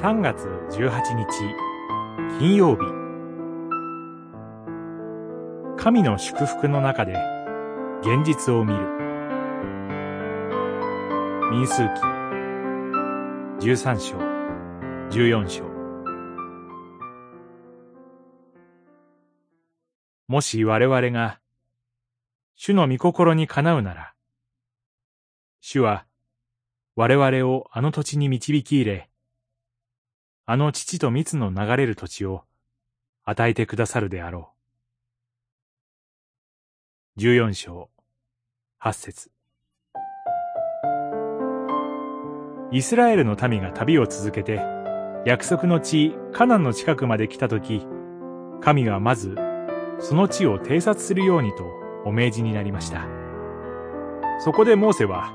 3月18日金曜日。神の祝福の中で現実を見る。民数記13章14章。もし我々が主の御心にかなうなら主は我々をあの土地に導き入れ、あの父と蜜の流れる土地を与えてくださるであろう。十四章、八節イスラエルの民が旅を続けて、約束の地、カナンの近くまで来たとき、神はまず、その地を偵察するようにとお命じになりました。そこでモーセは、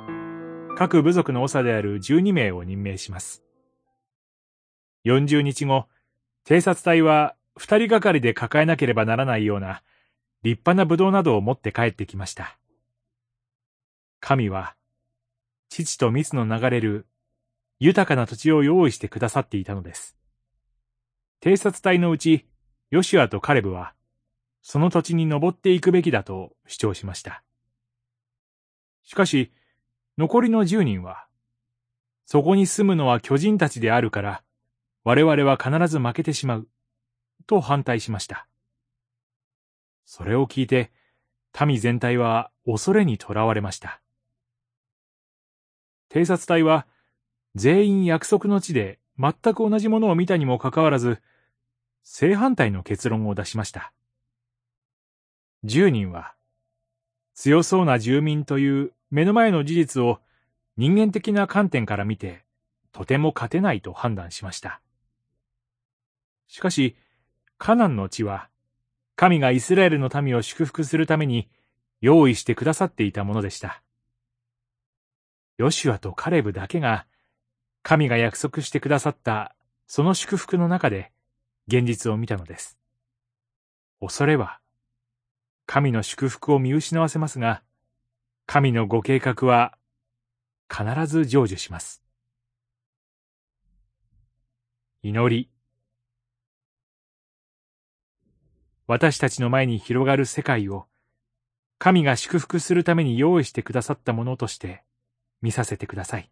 各部族の長である12名を任命します。40日後、偵察隊は二人がかりで抱えなければならないような立派な葡萄などを持って帰ってきました。神は、父と蜜の流れる豊かな土地を用意してくださっていたのです。偵察隊のうち、ヨシュアとカレブは、その土地に登っていくべきだと主張しました。しかし、残りの十人は、そこに住むのは巨人たちであるから、我々は必ず負けてしまう、と反対しました。それを聞いて、民全体は恐れにとらわれました。偵察隊は、全員約束の地で全く同じものを見たにもかかわらず、正反対の結論を出しました。十人は、強そうな住民という目の前の事実を人間的な観点から見て、とても勝てないと判断しました。しかし、カナンの地は、神がイスラエルの民を祝福するために用意してくださっていたものでした。ヨシュアとカレブだけが、神が約束してくださったその祝福の中で現実を見たのです。恐れは、神の祝福を見失わせますが、神のご計画は必ず成就します。祈り。私たちの前に広がる世界を神が祝福するために用意してくださったものとして見させてください。